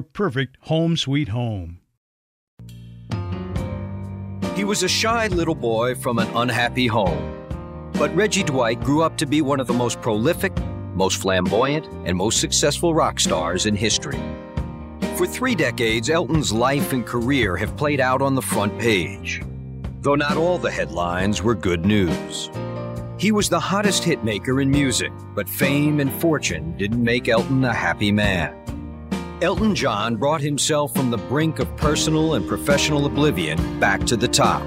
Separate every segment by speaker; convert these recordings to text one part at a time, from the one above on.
Speaker 1: perfect home sweet home.
Speaker 2: He was a shy little boy from an unhappy home. But Reggie Dwight grew up to be one of the most prolific, most flamboyant, and most successful rock stars in history. For three decades, Elton's life and career have played out on the front page. Though not all the headlines were good news. He was the hottest hitmaker in music, but fame and fortune didn't make Elton a happy man. Elton John brought himself from the brink of personal and professional oblivion back to the top.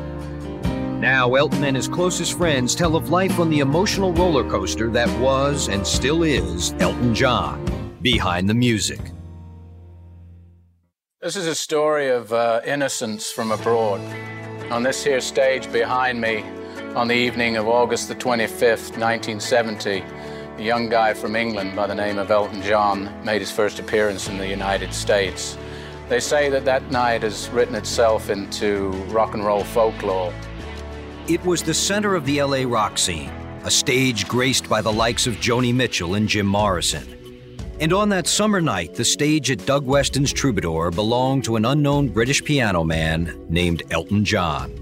Speaker 2: Now, Elton and his closest friends tell of life on the emotional roller coaster that was and still is Elton John, behind the music.
Speaker 3: This is a story of uh, innocence from abroad. On this here stage behind me, on the evening of August the 25th, 1970, a young guy from England by the name of Elton John made his first appearance in the United States. They say that that night has written itself into rock and roll folklore.
Speaker 2: It was the center of the LA rock scene, a stage graced by the likes of Joni Mitchell and Jim Morrison. And on that summer night, the stage at Doug Weston's Troubadour belonged to an unknown British piano man named Elton John.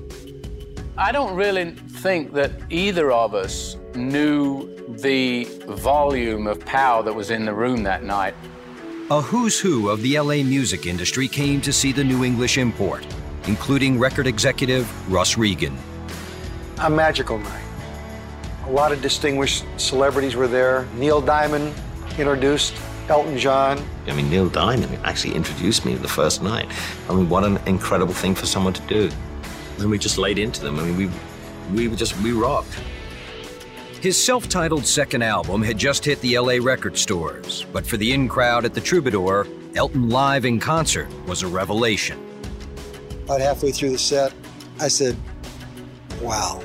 Speaker 3: I don't really think that either of us knew the volume of power that was in the room that night.
Speaker 2: A who's who of the LA music industry came to see the new English import, including record executive Russ Regan.
Speaker 4: A magical night. A lot of distinguished celebrities were there. Neil Diamond introduced Elton John.
Speaker 5: I mean, Neil Diamond actually introduced me the first night. I mean, what an incredible thing for someone to do. And we just laid into them. I mean, we, we just, we rocked.
Speaker 2: His self titled second album had just hit the LA record stores, but for the in crowd at the Troubadour, Elton live in concert was a revelation.
Speaker 4: About halfway through the set, I said, Wow,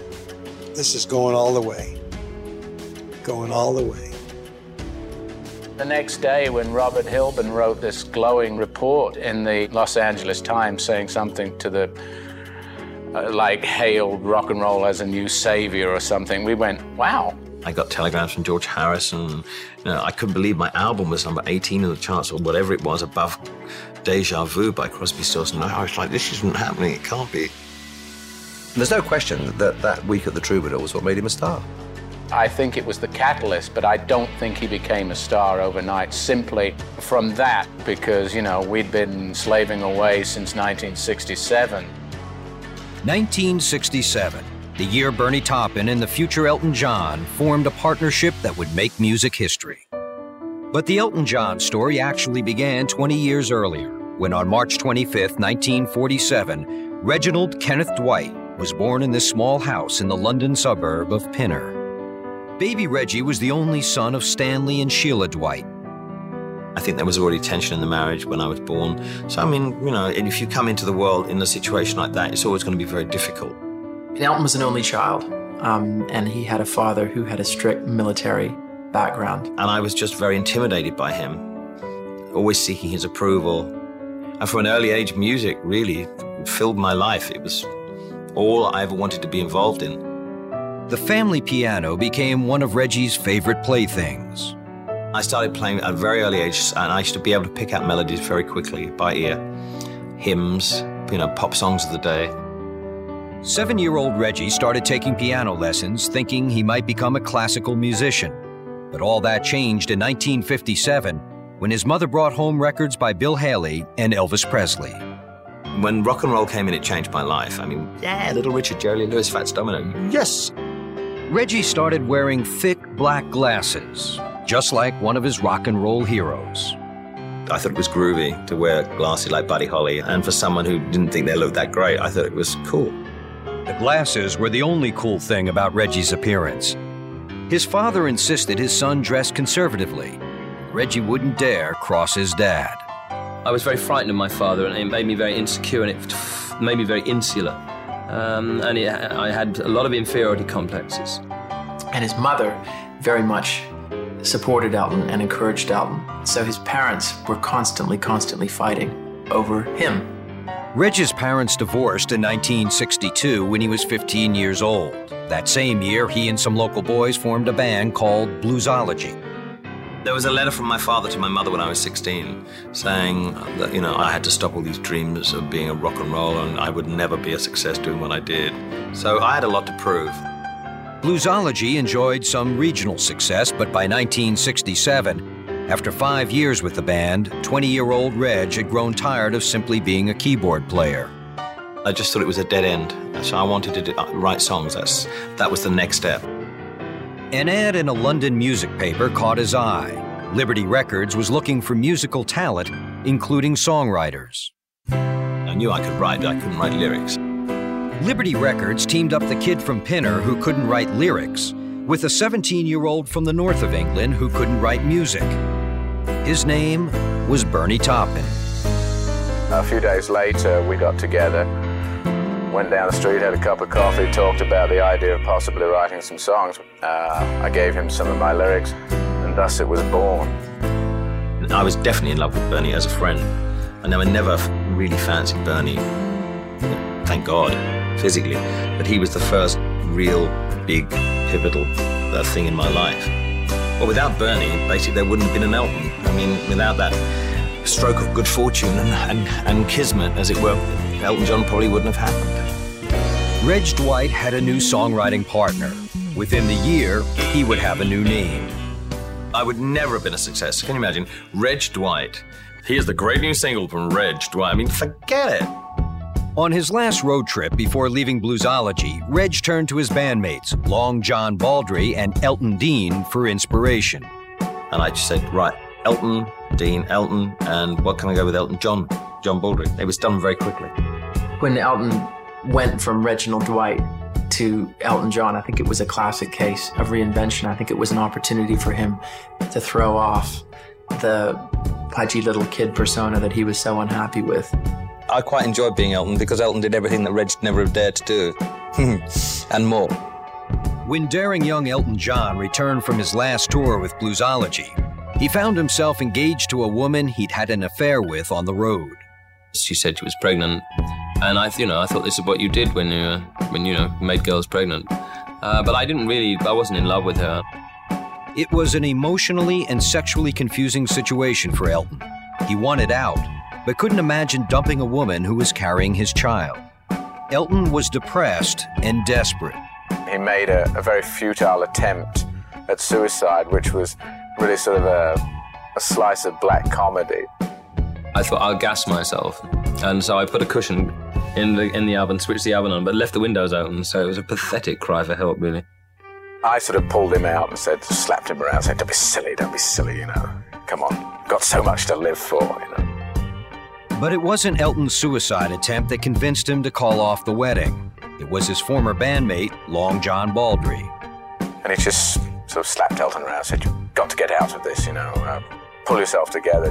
Speaker 4: this is going all the way. Going all the way.
Speaker 3: The next day, when Robert Hilburn wrote this glowing report in the Los Angeles Times saying something to the uh, like hailed rock and roll as a new savior or something, we went, wow.
Speaker 5: I got telegrams from George Harrison. You know, I couldn't believe my album was number 18 in the charts or whatever it was, above Deja Vu by Crosby, Stills and I was like, this isn't happening. It can't be.
Speaker 6: There's no question that that week at the Troubadour was what made him a star.
Speaker 3: I think it was the catalyst, but I don't think he became a star overnight simply from that because, you know, we'd been slaving away since 1967.
Speaker 2: 1967, the year Bernie Taupin and the future Elton John formed a partnership that would make music history. But the Elton John story actually began 20 years earlier, when on March 25, 1947, Reginald Kenneth Dwight was born in this small house in the London suburb of Pinner. Baby Reggie was the only son of Stanley and Sheila Dwight.
Speaker 5: I think there was already tension in the marriage when I was born. So, I mean, you know, if you come into the world in a situation like that, it's always going to be very difficult.
Speaker 7: And Elton was an only child, um, and he had a father who had a strict military background.
Speaker 5: And I was just very intimidated by him, always seeking his approval. And from an early age, music really filled my life. It was all I ever wanted to be involved in.
Speaker 2: The family piano became one of Reggie's favorite playthings.
Speaker 5: I started playing at a very early age, and I used to be able to pick out melodies very quickly by ear. Hymns, you know, pop songs of the day.
Speaker 2: Seven year old Reggie started taking piano lessons thinking he might become a classical musician. But all that changed in 1957 when his mother brought home records by Bill Haley and Elvis Presley.
Speaker 5: When rock and roll came in, it changed my life. I mean, yeah, Little Richard, Jerry Lee Lewis, Fats Domino, yes.
Speaker 2: Reggie started wearing thick black glasses, just like one of his rock and roll heroes.
Speaker 5: I thought it was groovy to wear glasses like Buddy Holly, and for someone who didn't think they looked that great, I thought it was cool.
Speaker 2: The glasses were the only cool thing about Reggie's appearance. His father insisted his son dress conservatively. Reggie wouldn't dare cross his dad.
Speaker 8: I was very frightened of my father, and it made me very insecure, and it made me very insular. Um, and it, I had a lot of inferiority complexes.
Speaker 7: And his mother very much supported Elton and encouraged Elton. So his parents were constantly, constantly fighting over him.
Speaker 2: Reggie's parents divorced in 1962 when he was 15 years old. That same year, he and some local boys formed a band called Bluesology.
Speaker 5: There was a letter from my father to my mother when I was 16 saying that, you know, I had to stop all these dreams of being a rock and roll and I would never be a success doing what I did. So I had a lot to prove.
Speaker 2: Bluesology enjoyed some regional success, but by 1967, after five years with the band, 20 year old Reg had grown tired of simply being a keyboard player.
Speaker 5: I just thought it was a dead end. So I wanted to do, uh, write songs. That's, that was the next step.
Speaker 2: An ad in a London music paper caught his eye. Liberty Records was looking for musical talent, including songwriters.
Speaker 5: I knew I could write, but I couldn't write lyrics.
Speaker 2: Liberty Records teamed up the kid from Pinner who couldn't write lyrics with a 17 year old from the north of England who couldn't write music. His name was Bernie Taupin.
Speaker 3: A few days later, we got together, went down the street, had a cup of coffee, talked about the idea of possibly writing some songs. Uh, I gave him some of my lyrics, and thus it was born.
Speaker 5: I was definitely in love with Bernie as a friend. I never, never really fancied Bernie, thank God, physically, but he was the first real big pivotal uh, thing in my life. But without Bernie, basically, there wouldn't have been an Elton. I mean, without that stroke of good fortune and, and, and kismet, as it were, Elton John probably wouldn't have happened.
Speaker 2: Reg Dwight had a new songwriting partner. Within the year, he would have a new name.
Speaker 5: I would never have been a success. Can you imagine? Reg Dwight. Here's the great new single from Reg Dwight. I mean, forget it.
Speaker 2: On his last road trip before leaving Bluesology, Reg turned to his bandmates, Long John Baldry and Elton Dean, for inspiration.
Speaker 5: And I just said, right, Elton, Dean, Elton, and what can I go with Elton John? John Baldry. It was done very quickly.
Speaker 7: When Elton went from Reginald Dwight to Elton John, I think it was a classic case of reinvention. I think it was an opportunity for him to throw off the pudgy little kid persona that he was so unhappy with.
Speaker 9: I quite enjoyed being Elton because Elton did everything that Reg never have dared to do, and more.
Speaker 2: When daring young Elton John returned from his last tour with Bluesology, he found himself engaged to a woman he'd had an affair with on the road.
Speaker 8: She said she was pregnant, and I, you know, I thought this is what you did when you, uh, when you know, made girls pregnant. Uh, but I didn't really, I wasn't in love with her.
Speaker 2: It was an emotionally and sexually confusing situation for Elton. He wanted out, but couldn't imagine dumping a woman who was carrying his child. Elton was depressed and desperate.
Speaker 3: He made a, a very futile attempt at suicide, which was really sort of a, a slice of black comedy.
Speaker 8: I thought I'll gas myself, and so I put a cushion in the in the oven, switched the oven on, but left the windows open. So it was a pathetic cry for help, really.
Speaker 3: I sort of pulled him out and said, slapped him around, said, "Don't be silly, don't be silly, you know. Come on, got so much to live for, you know."
Speaker 2: But it wasn't Elton's suicide attempt that convinced him to call off the wedding. It was his former bandmate, Long John Baldry.
Speaker 3: And he just sort of slapped Elton around, said, "You've got to get out of this, you know. Uh,
Speaker 10: pull yourself together.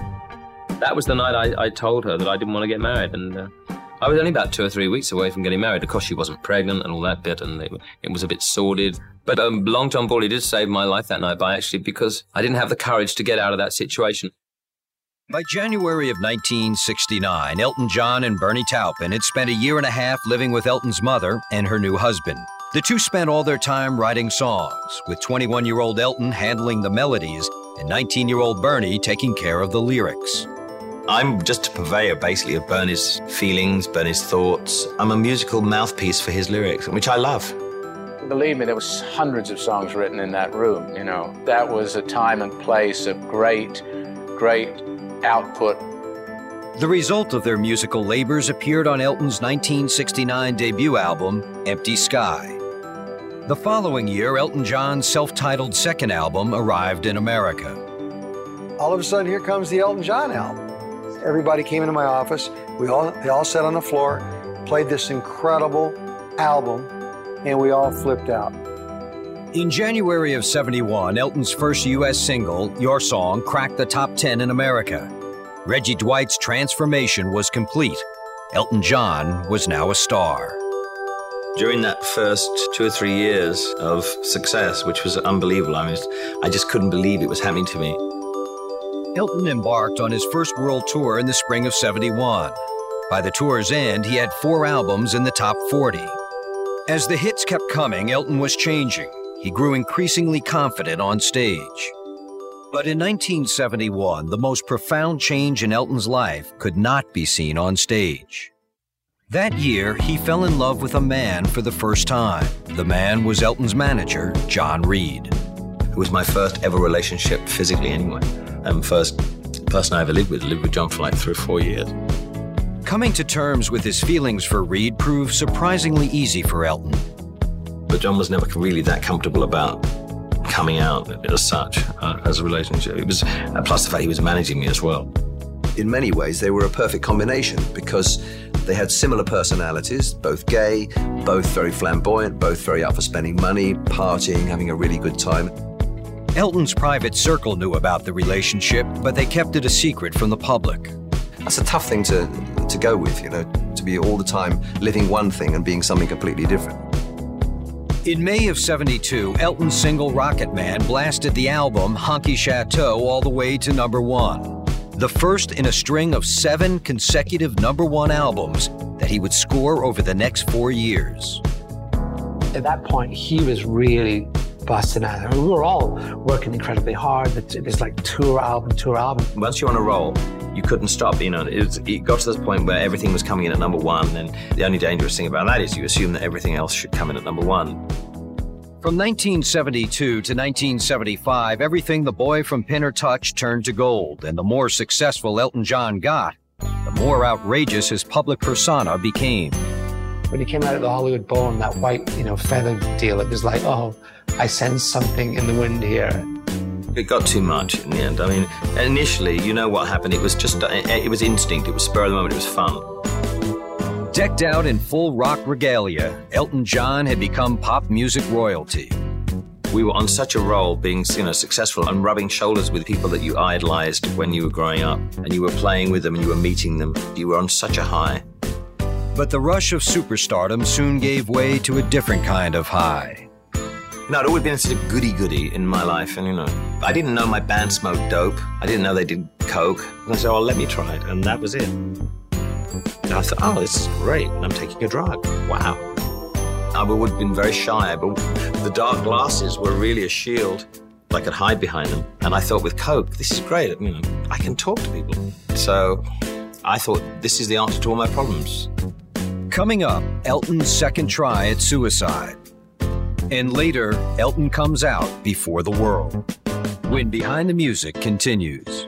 Speaker 8: That was the night I, I told her that I didn't want to get married, and uh, I was only about two or three weeks away from getting married. Of course, she wasn't pregnant and all that bit, and it, it was a bit sordid. But um, Long John Baldry did save my life that night by actually because I didn't have the courage to get out of that situation.
Speaker 2: By January of 1969, Elton John and Bernie Taupin had spent a year and a half living with Elton's mother and her new husband. The two spent all their time writing songs, with 21 year old Elton handling the melodies and 19 year old Bernie taking care of the lyrics.
Speaker 5: I'm just a purveyor, basically, of Bernie's feelings, Bernie's thoughts. I'm a musical mouthpiece for his lyrics, which I love.
Speaker 3: Believe me, there was hundreds of songs written in that room. You know, that was a time and place of great, great output.
Speaker 2: The result of their musical labors appeared on Elton's 1969 debut album, Empty Sky. The following year, Elton John's self titled second album arrived in America.
Speaker 4: All of a sudden, here comes the Elton John album. Everybody came into my office. We all, they all sat on the floor, played this incredible album, and we all flipped out.
Speaker 2: In January of 71, Elton's first U.S. single, Your Song, cracked the top 10 in America. Reggie Dwight's transformation was complete. Elton John was now a star.
Speaker 5: During that first two or three years of success, which was unbelievable, I mean, I just couldn't believe it was happening to me.
Speaker 2: Elton embarked on his first world tour in the spring of 71. By the tour's end, he had four albums in the top 40. As the hits kept coming, Elton was changing. He grew increasingly confident on stage. But in 1971, the most profound change in Elton's life could not be seen on stage. That year, he fell in love with a man for the first time. The man was Elton's manager, John Reid.
Speaker 5: It was my first ever relationship, physically anyway, and first person I ever lived with. Lived with John for like three or four years.
Speaker 2: Coming to terms with his feelings for Reid proved surprisingly easy for Elton.
Speaker 5: But John was never really that comfortable about coming out as such uh, as a relationship. It was uh, plus the fact he was managing me as well.
Speaker 6: In many ways, they were a perfect combination because they had similar personalities, both gay, both very flamboyant, both very up for spending money, partying, having a really good time.
Speaker 2: Elton's private circle knew about the relationship, but they kept it a secret from the public.
Speaker 6: That's a tough thing to, to go with, you know, to be all the time living one thing and being something completely different.
Speaker 2: In May of 72, Elton's single Rocket Man blasted the album Honky Chateau all the way to number one. The first in a string of seven consecutive number one albums that he would score over the next four years.
Speaker 11: At that point, he was really busting out. I we were all working incredibly hard. It was like tour album, tour album.
Speaker 5: Once you're on a roll, you couldn't stop. You know, it, was, it got to this point where everything was coming in at number one, and the only dangerous thing about that is you assume that everything else should come in at number one.
Speaker 2: From 1972 to 1975, everything the boy from Pinner touched turned to gold, and the more successful Elton John got, the more outrageous his public persona became.
Speaker 11: When he came out of the Hollywood Bowl and that white, you know, feather deal, it was like, oh, I sense something in the wind here.
Speaker 5: It got too much in the end. I mean, initially, you know what happened. It was just, uh, uh, it was instinct. It was spur of the moment. It was fun.
Speaker 2: Decked out in full rock regalia, Elton John had become pop music royalty.
Speaker 5: We were on such a roll, being you know successful and rubbing shoulders with people that you idolized when you were growing up, and you were playing with them and you were meeting them. You were on such a high.
Speaker 2: But the rush of superstardom soon gave way to a different kind of high.
Speaker 5: No, it always been sort of goody goody in my life, and you know, I didn't know my band smoked dope. I didn't know they did coke. And I said, "Oh, let me try it," and that was it. And I thought, oh, this is great. I'm taking a drug. Wow. I would have been very shy, but the dark glasses were really a shield. I could hide behind them. And I thought with Coke, this is great. You know, I can talk to people. So I thought this is the answer to all my problems.
Speaker 2: Coming up, Elton's second try at suicide. And later, Elton comes out before the world. When Behind the Music continues.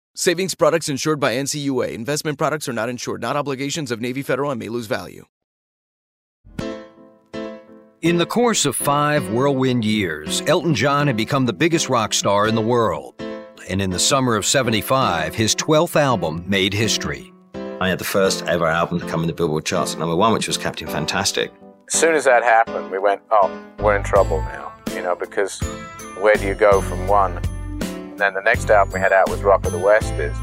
Speaker 12: Savings products insured by NCUA. Investment products are not insured, not obligations of Navy Federal and may lose value.
Speaker 2: In the course of five whirlwind years, Elton John had become the biggest rock star in the world. And in the summer of 75, his 12th album made history.
Speaker 5: I had the first ever album to come in the Billboard charts at number one, which was Captain Fantastic.
Speaker 3: As soon as that happened, we went, oh, we're in trouble now, you know, because where do you go from one then the next album we had out was Rock of the Westies,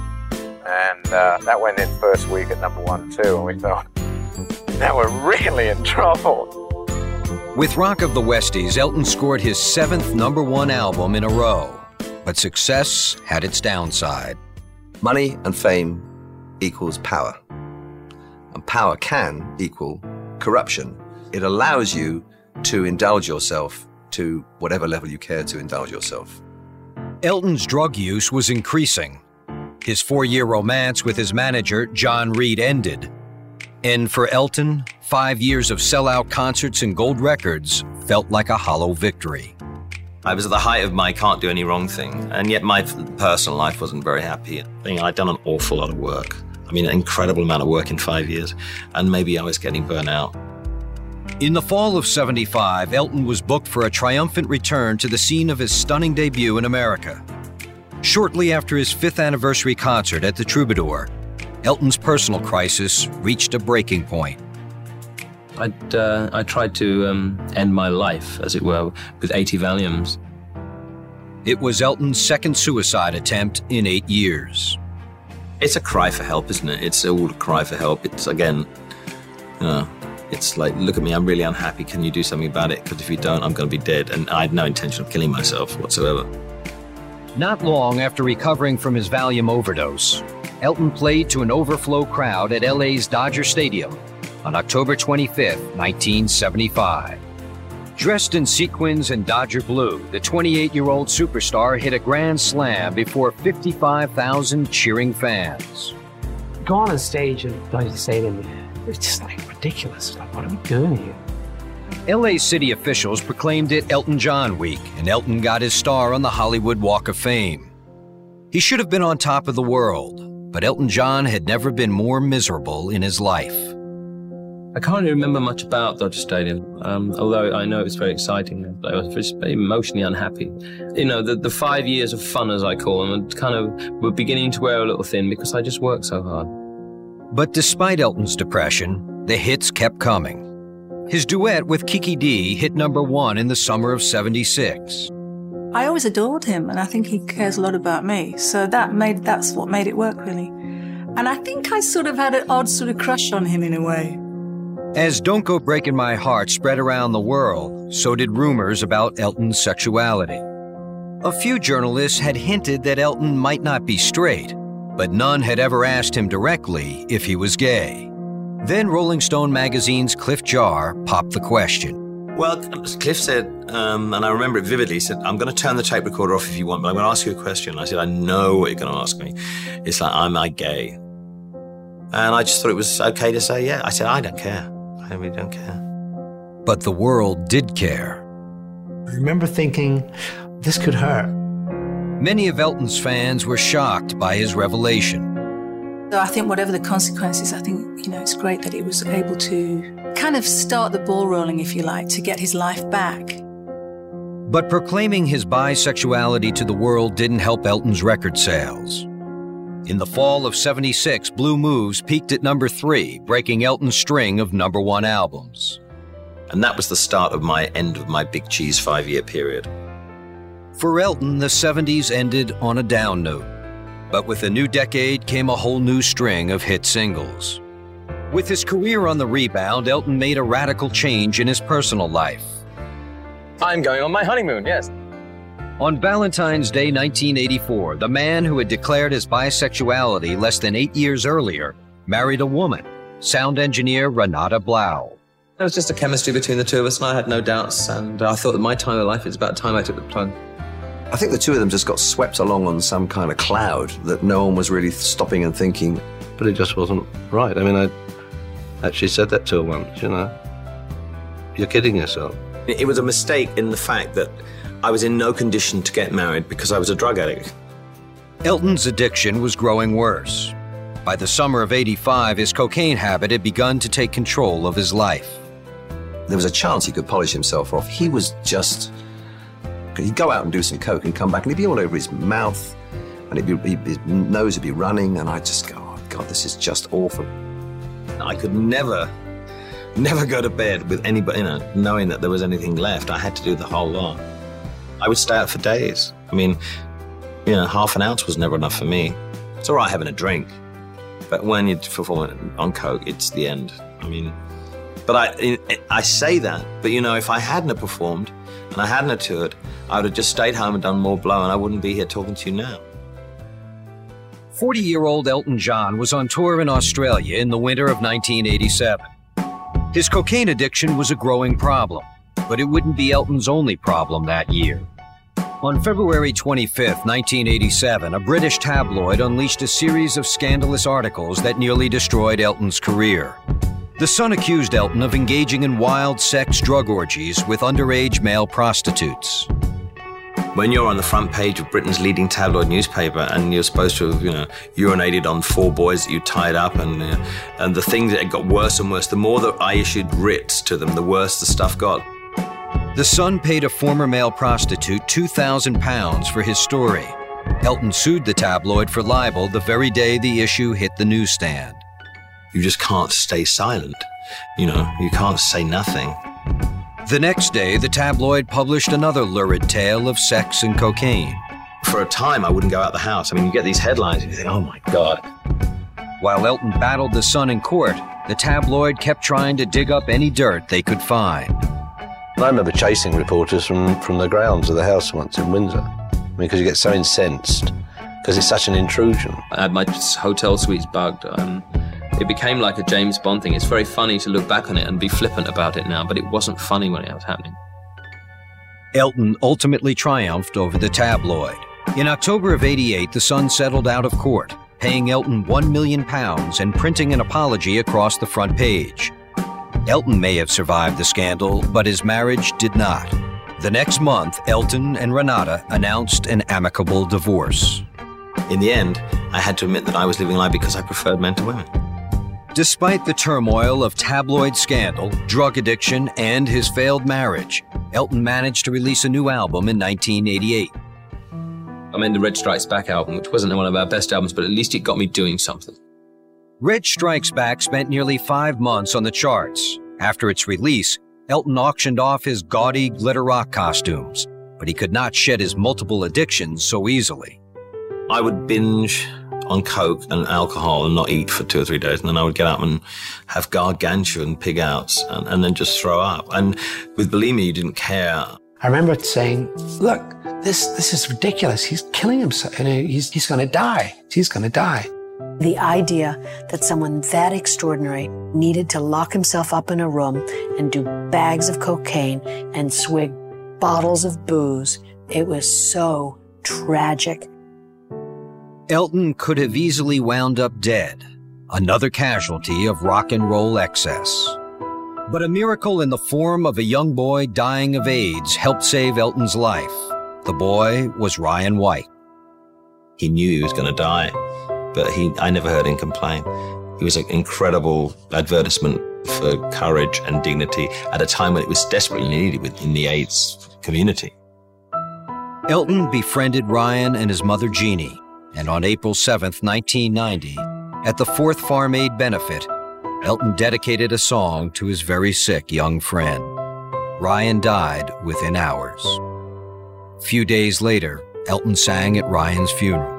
Speaker 3: and uh, that went in first week at number one too. And we thought, now we're really in trouble.
Speaker 2: With Rock of the Westies, Elton scored his seventh number one album in a row. But success had its downside.
Speaker 6: Money and fame equals power. And power can equal corruption. It allows you to indulge yourself to whatever level you care to indulge yourself.
Speaker 2: Elton's drug use was increasing. His four year romance with his manager, John Reid, ended. And for Elton, five years of sellout concerts and gold records felt like a hollow victory.
Speaker 5: I was at the height of my can't do any wrong thing, and yet my personal life wasn't very happy. I I'd done an awful lot of work. I mean, an incredible amount of work in five years, and maybe I was getting burnt out.
Speaker 2: In the fall of 75, Elton was booked for a triumphant return to the scene of his stunning debut in America. Shortly after his fifth anniversary concert at the Troubadour, Elton's personal crisis reached a breaking point.
Speaker 8: I'd, uh, I tried to um, end my life, as it were, with 80 Valiums.
Speaker 2: It was Elton's second suicide attempt in eight years.
Speaker 5: It's a cry for help, isn't it? It's all a cry for help. It's, again, uh, it's like, look at me, I'm really unhappy. Can you do something about it? Because if you don't, I'm going to be dead. And I had no intention of killing myself whatsoever.
Speaker 2: Not long after recovering from his Valium overdose, Elton played to an overflow crowd at LA's Dodger Stadium on October 25, 1975. Dressed in sequins and Dodger blue, the 28 year old superstar hit a grand slam before 55,000 cheering fans.
Speaker 11: Go on a stage and Dodger Stadium it's just like ridiculous. Like, what are we doing here?
Speaker 2: LA city officials proclaimed it Elton John Week, and Elton got his star on the Hollywood Walk of Fame. He should have been on top of the world, but Elton John had never been more miserable in his life.
Speaker 8: I can't really remember much about Dodger Stadium, um, although I know it was very exciting. But I was just very emotionally unhappy. You know, the, the five years of fun, as I call them, kind of were beginning to wear a little thin because I just worked so hard.
Speaker 2: But despite Elton's depression, the hits kept coming. His duet with Kiki Dee hit number one in the summer of 76.
Speaker 13: I always adored him, and I think he cares a lot about me. So that made that's what made it work, really. And I think I sort of had an odd sort of crush on him in a way.
Speaker 2: As Don't Go Breaking My Heart spread around the world, so did rumors about Elton's sexuality. A few journalists had hinted that Elton might not be straight, but none had ever asked him directly if he was gay. Then Rolling Stone magazine's Cliff Jahr popped the question.
Speaker 5: Well, Cliff said, um, and I remember it vividly, he said, I'm going to turn the tape recorder off if you want, but I'm going to ask you a question. And I said, I know what you're going to ask me. It's like, am I gay? And I just thought it was okay to say, yeah. I said, I don't care. I really don't care.
Speaker 2: But the world did care.
Speaker 11: I remember thinking, this could hurt.
Speaker 2: Many of Elton's fans were shocked by his revelation.
Speaker 13: So I think whatever the consequences, I think, you know, it's great that he was able to kind of start the ball rolling, if you like, to get his life back.
Speaker 2: But proclaiming his bisexuality to the world didn't help Elton's record sales. In the fall of 76, Blue Moves peaked at number three, breaking Elton's string of number one albums.
Speaker 5: And that was the start of my end of my Big Cheese five year period.
Speaker 2: For Elton, the 70s ended on a down note. But with the new decade came a whole new string of hit singles. With his career on the rebound, Elton made a radical change in his personal life.
Speaker 8: I'm going on my honeymoon, yes.
Speaker 2: On Valentine's Day 1984, the man who had declared his bisexuality less than eight years earlier married a woman, sound engineer Renate Blauel.
Speaker 8: There was just a chemistry between the two of us, and I had no doubts. And I thought that my time of life is about time I took the plunge.
Speaker 6: I think the two of them just got swept along on some kind of cloud that no one was really stopping and thinking.
Speaker 14: But it just wasn't right. I mean, I actually said that to her once, you know. You're kidding yourself.
Speaker 5: It was a mistake in the fact that I was in no condition to get married because I was a drug addict.
Speaker 2: Elton's addiction was growing worse. By the summer of 85, his cocaine habit had begun to take control of his life.
Speaker 6: There was a chance he could polish himself off. He was just He'd go out and do some coke and come back, and he'd be all over his mouth, and be, his nose would be running, and I'd just go, oh, God, this is just awful.
Speaker 5: I could never, never go to bed with anybody, you know, knowing that there was anything left. I had to do the whole lot. I would stay out for days. I mean, you know, half an ounce was never enough for me. It's all right having a drink, but when you're performing on coke, it's the end. I mean, but I, I say that, but you know, if I hadn't performed and I hadn't toured, I would have just stayed home and done more blow, and I wouldn't be here talking to you now.
Speaker 2: 40 year old Elton John was on tour in Australia in the winter of 1987. His cocaine addiction was a growing problem, but it wouldn't be Elton's only problem that year. On February 25, 1987, a British tabloid unleashed a series of scandalous articles that nearly destroyed Elton's career. The Sun accused Elton of engaging in wild sex drug orgies with underage male prostitutes
Speaker 5: when you're on the front page of Britain's leading tabloid newspaper and you're supposed to have, you know, urinated on four boys that you tied up and, uh, and the things that got worse and worse, the more that I issued writs to them, the worse the stuff got.
Speaker 2: The Sun paid a former male prostitute £2,000 for his story. Elton sued the tabloid for libel the very day the issue hit the newsstand.
Speaker 5: You just can't stay silent. You know, you can't say nothing.
Speaker 2: The next day, the tabloid published another lurid tale of sex and cocaine.
Speaker 5: For a time, I wouldn't go out the house. I mean, you get these headlines and you think, oh my God.
Speaker 2: While Elton battled the Sun in court, the tabloid kept trying to dig up any dirt they could find.
Speaker 14: I remember chasing reporters from, from the grounds of the house once in Windsor. I mean, because you get so incensed, because it's such an intrusion.
Speaker 8: I had my hotel suites bugged. Um, it became like a James Bond thing. It's very funny to look back on it and be flippant about it now, but it wasn't funny when it was happening.
Speaker 2: Elton ultimately triumphed over the tabloid. In October of 88, the Sun settled out of court, paying Elton £1 million and printing an apology across the front page. Elton may have survived the scandal, but his marriage did not. The next month, Elton and Renate announced an amicable divorce.
Speaker 5: In the end, I had to admit that I was living life because I preferred men to women.
Speaker 2: Despite the turmoil of tabloid scandal, drug addiction, and his failed marriage, Elton managed to release a new album in 1988. I
Speaker 8: mean, the Reg Strikes Back album, which wasn't one of our best albums, but at least it got me doing something.
Speaker 2: Reg Strikes Back spent nearly five months on the charts. After its release, Elton auctioned off his gaudy glitter rock costumes. but he could not shed his multiple addictions so easily.
Speaker 5: I would binge on coke and alcohol and not eat for two or three days, and then I would get up and have gargantuan pig outs and, and then just throw up. And with bulimia, you didn't care.
Speaker 11: I remember saying, "Look, this this is ridiculous. He's killing himself. You know, he's he's going to die. He's going to die."
Speaker 15: The idea that someone that extraordinary needed to lock himself up in a room and do bags of cocaine and swig bottles of booze, it was so tragic.
Speaker 2: Elton could have easily wound up dead, another casualty of rock and roll excess. But a miracle in the form of a young boy dying of AIDS helped save Elton's life. The boy was Ryan White.
Speaker 5: He knew he was going to die, but he, I never heard him complain. He was an incredible advertisement for courage and dignity at a time when it was desperately needed within the AIDS community.
Speaker 2: Elton befriended Ryan and his mother Jeannie, and on April 7, 1990, at the fourth Farm Aid benefit, Elton dedicated a song to his very sick young friend. Ryan died within hours. A few days later, Elton sang at Ryan's funeral.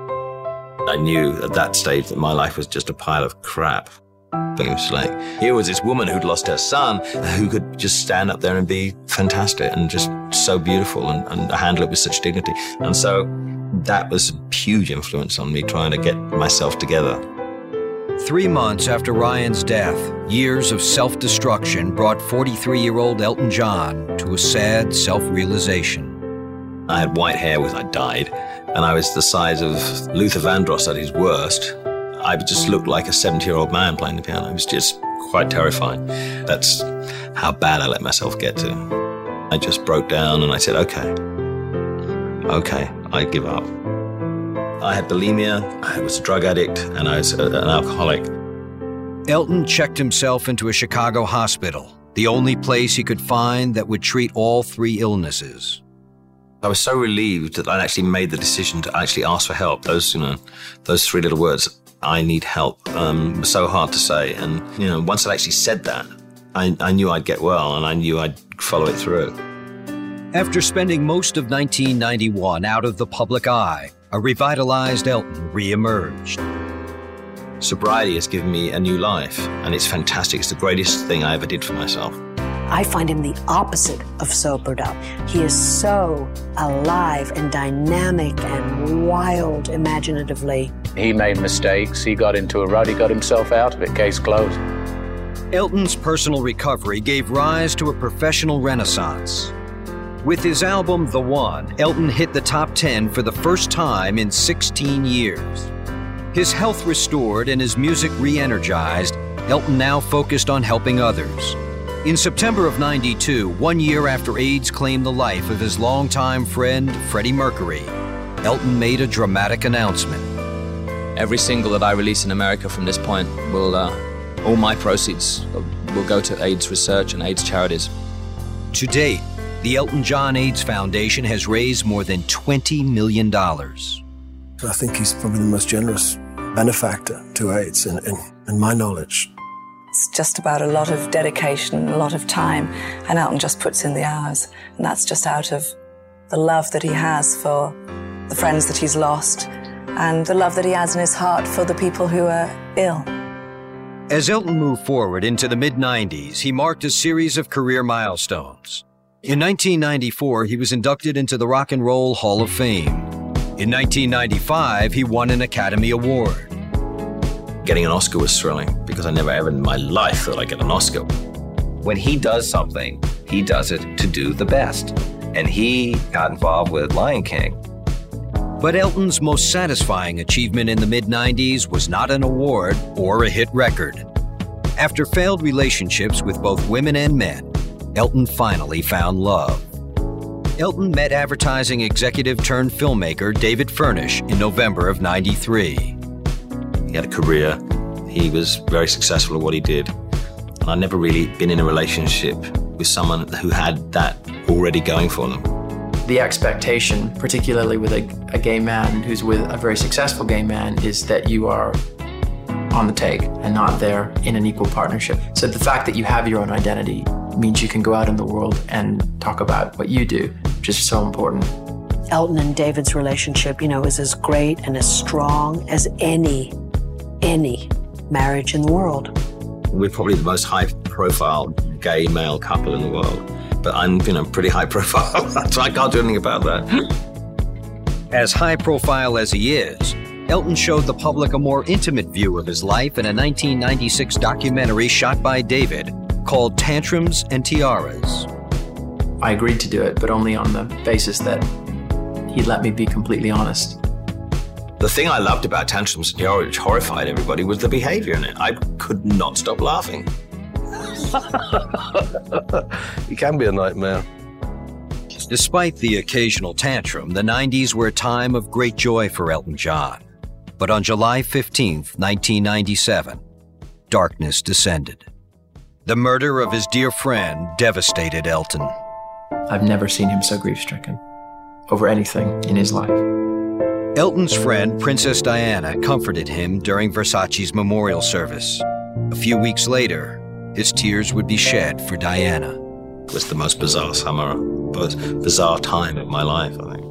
Speaker 5: I knew at that stage that my life was just a pile of crap. It was like, here was this woman who'd lost her son who could just stand up there and be fantastic and just so beautiful and, and handle it with such dignity. And so that was a huge influence on me trying to get myself together.
Speaker 2: Three months after Ryan's death, years of self destruction brought 43 year old Elton John to a sad self realization.
Speaker 5: I had white hair when I died, and I was the size of Luther Vandross at his worst. I just looked like a 70 year old man playing the piano. It was just quite terrifying. That's how bad I let myself get to. I just broke down and I said, okay, okay, I give up. I had bulimia, I was a drug addict, and I was an alcoholic.
Speaker 2: Elton checked himself into a Chicago hospital, the only place he could find that would treat all three illnesses.
Speaker 5: I was so relieved that I'd actually made the decision to actually ask for help. Those, you know, those three little words, I need help, um, were so hard to say. And, you know, once I'd actually said that, I, I knew I'd get well and I knew I'd follow it through.
Speaker 2: After spending most of 1991 out of the public eye, a revitalized Elton reemerged.
Speaker 5: Sobriety has given me a new life, and it's fantastic. It's the greatest thing I ever did for myself.
Speaker 15: I find him the opposite of sobered up. He is so alive and dynamic and wild imaginatively.
Speaker 3: He made mistakes. He got into a rut. He got himself out of it. Case closed.
Speaker 2: Elton's personal recovery gave rise to a professional renaissance. With his album The One, Elton hit the top 10 for the first time in 16 years. His health restored and his music re energized, Elton now focused on helping others. In September of 92, one year after AIDS claimed the life of his longtime friend, Freddie Mercury, Elton made a dramatic announcement.
Speaker 8: Every single that I release in America from this point will, uh, all my proceeds will go to AIDS research and AIDS charities.
Speaker 2: To date, the Elton John AIDS Foundation has raised more than $20 million.
Speaker 16: I think he's probably the most generous benefactor to AIDS in, in, in my knowledge.
Speaker 17: It's just about a lot of dedication, a lot of time, and Elton just puts in the hours. And that's just out of the love that he has for the friends that he's lost and the love that he has in his heart for the people who are ill.
Speaker 2: As Elton moved forward into the mid 90s, he marked a series of career milestones. In 1994, he was inducted into the Rock and Roll Hall of Fame. In 1995, he won an Academy Award.
Speaker 5: Getting an Oscar was thrilling because I never ever in my life thought I'd get an Oscar.
Speaker 18: When he does something, he does it to do the best. And he got involved with Lion King.
Speaker 2: But Elton's most satisfying achievement in the mid 90s was not an award or a hit record. After failed relationships with both women and men, Elton finally found love. Elton met advertising executive turned filmmaker David Furnish in November of 93.
Speaker 5: He had a career, he was very successful at what he did. And I'd never really been in a relationship with someone who had that already going for them.
Speaker 7: The expectation, particularly with a, a gay man who's with a very successful gay man, is that you are on the take and not there in an equal partnership. So the fact that you have your own identity means you can go out in the world and talk about what you do which is so important.
Speaker 15: Elton and David's relationship, you know, is as great and as strong as any, any marriage in the world.
Speaker 5: We're probably the most high profile gay male couple in the world. But I'm, you know, pretty high profile, so I can't do anything about that.
Speaker 2: As high profile as he is, Elton showed the public a more intimate view of his life in a 1996 documentary shot by David called Tantrums and Tiaras.
Speaker 7: I agreed to do it, but only on the basis that he'd let me be completely honest.
Speaker 5: The thing I loved about Tantrums and Tiaras, which horrified everybody, was the behavior in it. I could not stop laughing.
Speaker 14: it can be a nightmare.
Speaker 2: Despite the occasional tantrum, the 90s were a time of great joy for Elton John. But on July 15, 1997, darkness descended. The murder of his dear friend devastated Elton.
Speaker 7: I've never seen him so grief stricken over anything in his life.
Speaker 2: Elton's friend, Princess Diana, comforted him during Versace's memorial service. A few weeks later, his tears would be shed for Diana.
Speaker 5: It was the most bizarre summer, most bizarre time of my life, I think.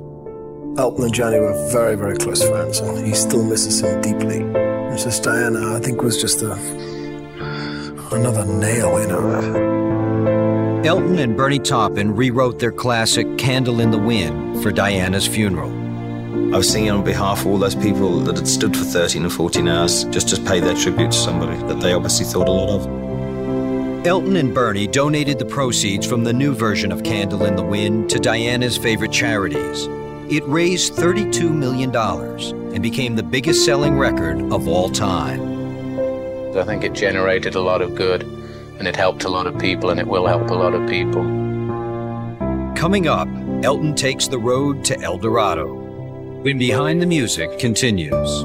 Speaker 19: Elton and Johnny were very, very close friends, and he still misses him deeply. Princess Diana, I think, was just a another nail in her.
Speaker 2: Elton and Bernie Taupin rewrote their classic Candle in the Wind for Diana's funeral.
Speaker 5: I was singing on behalf of all those people that had stood for 13 and 14 hours just to pay their tribute to somebody that they obviously thought a lot of.
Speaker 2: Elton and Bernie donated the proceeds from the new version of Candle in the Wind to Diana's favorite charities. It raised $32 million and became the biggest selling record of all time.
Speaker 3: I think it generated a lot of good and it helped a lot of people and it will help a lot of people.
Speaker 2: Coming up, Elton takes the road to El Dorado. When Behind the Music continues.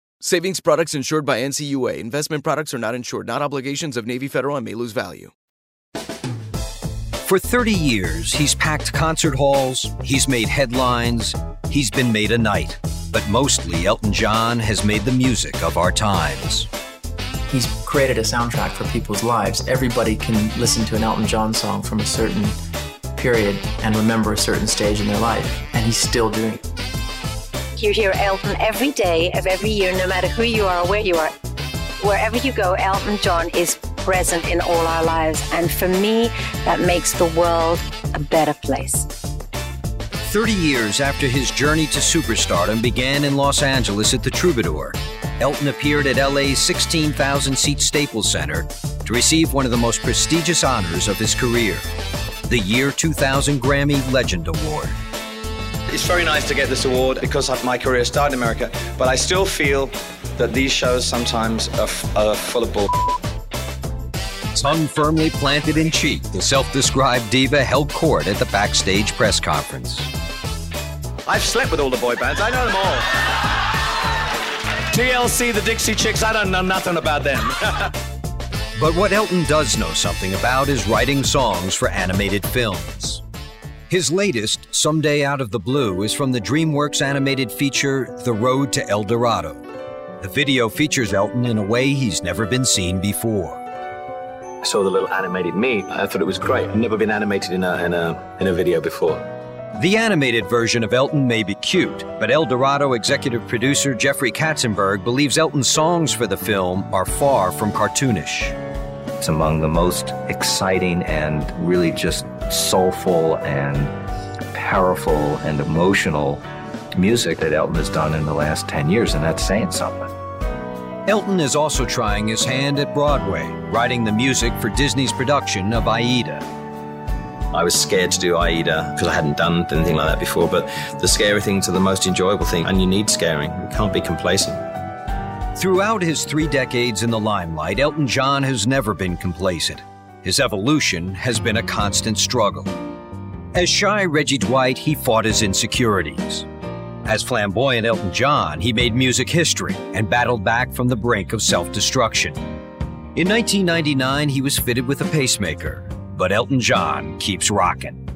Speaker 12: Savings products insured by NCUA. Investment products are not insured, not obligations of Navy Federal and may lose value.
Speaker 2: For 30 years, he's packed concert halls, he's made headlines, he's been made a knight. But mostly, Elton John has made the music of our times.
Speaker 7: He's created a soundtrack for people's lives. Everybody can listen to an Elton John song from a certain period and remember a certain stage in their life, and he's still doing it.
Speaker 20: You hear Elton every day of every year, no matter who you are or where you are. Wherever you go, Elton John is present in all our lives. And for me, that makes the world a better place.
Speaker 2: 30 years after his journey to superstardom began in Los Angeles at the Troubadour, Elton appeared at LA's 16,000 seat Staples Center to receive one of the most prestigious honors of his career the Year 2000 Grammy Legend Award.
Speaker 21: It's very nice to get this award because my career started in America, but I still feel that these shows sometimes are, f- are full of bull.
Speaker 2: Tongue firmly planted in cheek, the self described diva held court at the backstage press conference.
Speaker 21: I've slept with all the boy bands, I know them all. TLC, the Dixie Chicks, I don't know nothing about them.
Speaker 2: but what Elton does know something about is writing songs for animated films. His latest, Someday Out of the Blue, is from the DreamWorks animated feature The Road to El Dorado. The video features Elton in a way he's never been seen before.
Speaker 5: I saw the little animated me. I thought it was great. I've never been animated in a, in a, in a video before.
Speaker 2: The animated version of Elton may be cute, but El Dorado executive producer Jeffrey Katzenberg believes Elton's songs for the film are far from cartoonish.
Speaker 18: It's among the most exciting and really just soulful and powerful and emotional music that Elton has done in the last 10 years, and that's saying something.
Speaker 2: Elton is also trying his hand at Broadway, writing the music for Disney's production of Aida.
Speaker 5: I was scared to do Aida because I hadn't done anything like that before, but the scary thing are the most enjoyable thing, and you need scaring. You can't be complacent.
Speaker 2: Throughout his three decades in the limelight, Elton John has never been complacent. His evolution has been a constant struggle. As shy Reggie Dwight, he fought his insecurities. As flamboyant Elton John, he made music history and battled back from the brink of self destruction. In 1999, he was fitted with a pacemaker, but Elton John keeps rocking.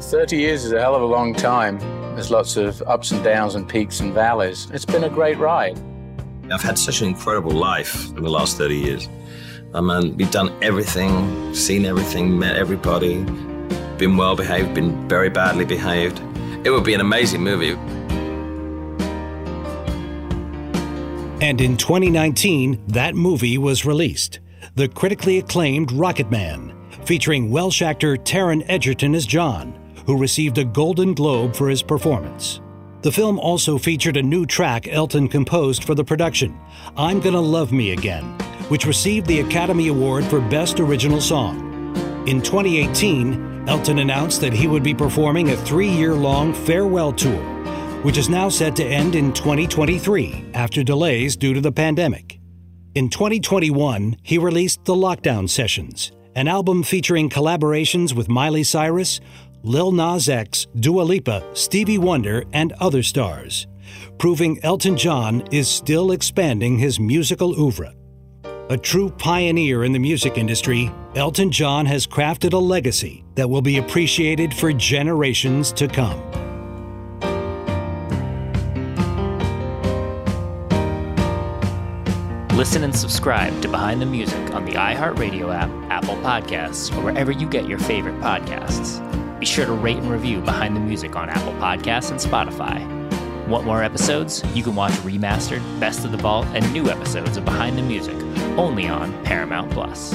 Speaker 3: 30 years is a hell of a long time. There's lots of ups and downs and peaks and valleys. It's been a great ride.
Speaker 5: I've had such an incredible life in the last 30 years. I mean, we've done everything, seen everything, met everybody, been well behaved, been very badly behaved. It would be an amazing movie.
Speaker 16: And in 2019, that movie was released the critically acclaimed Rocketman, featuring Welsh actor Taron Egerton as John, who received a Golden Globe for his performance. The film also featured a new track Elton composed for the production, I'm Gonna Love Me Again, which received the Academy Award for Best Original Song. In 2018, Elton announced that he would be performing a three year long farewell tour, which is now set to end in 2023 after delays due to the pandemic. In 2021, he released The Lockdown Sessions, an album featuring collaborations with Miley Cyrus, Lil Nas X, Dua Lipa, Stevie Wonder, and other stars, proving Elton John is still expanding his musical oeuvre. A true pioneer in the music industry, Elton John has crafted a legacy that will be appreciated for generations to come.
Speaker 22: Listen and subscribe to Behind the Music on the iHeartRadio app, Apple Podcasts, or wherever you get your favorite podcasts. Be sure to rate and review Behind the Music on Apple Podcasts and Spotify. Want more episodes? You can watch remastered, best of the vault, and new episodes of Behind the Music only on Paramount Plus.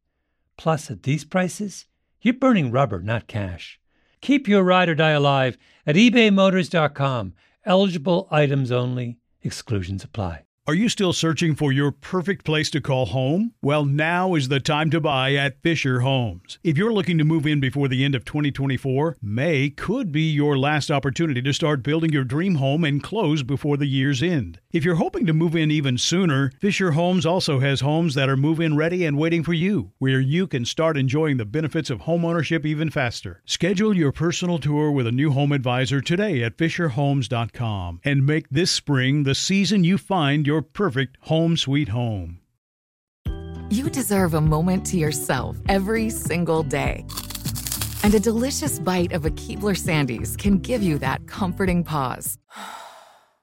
Speaker 23: Plus, at these prices, you're burning rubber, not cash. Keep your ride or die alive at ebaymotors.com. Eligible items only, exclusions apply.
Speaker 1: Are you still searching for your perfect place to call home? Well, now is the time to buy at Fisher Homes. If you're looking to move in before the end of 2024, May could be your last opportunity to start building your dream home and close before the year's end. If you're hoping to move in even sooner, Fisher Homes also has homes that are move in ready and waiting for you, where you can start enjoying the benefits of homeownership even faster. Schedule your personal tour with a new home advisor today at FisherHomes.com and make this spring the season you find your perfect home sweet home.
Speaker 24: You deserve a moment to yourself every single day. And a delicious bite of a Keebler Sandies can give you that comforting pause.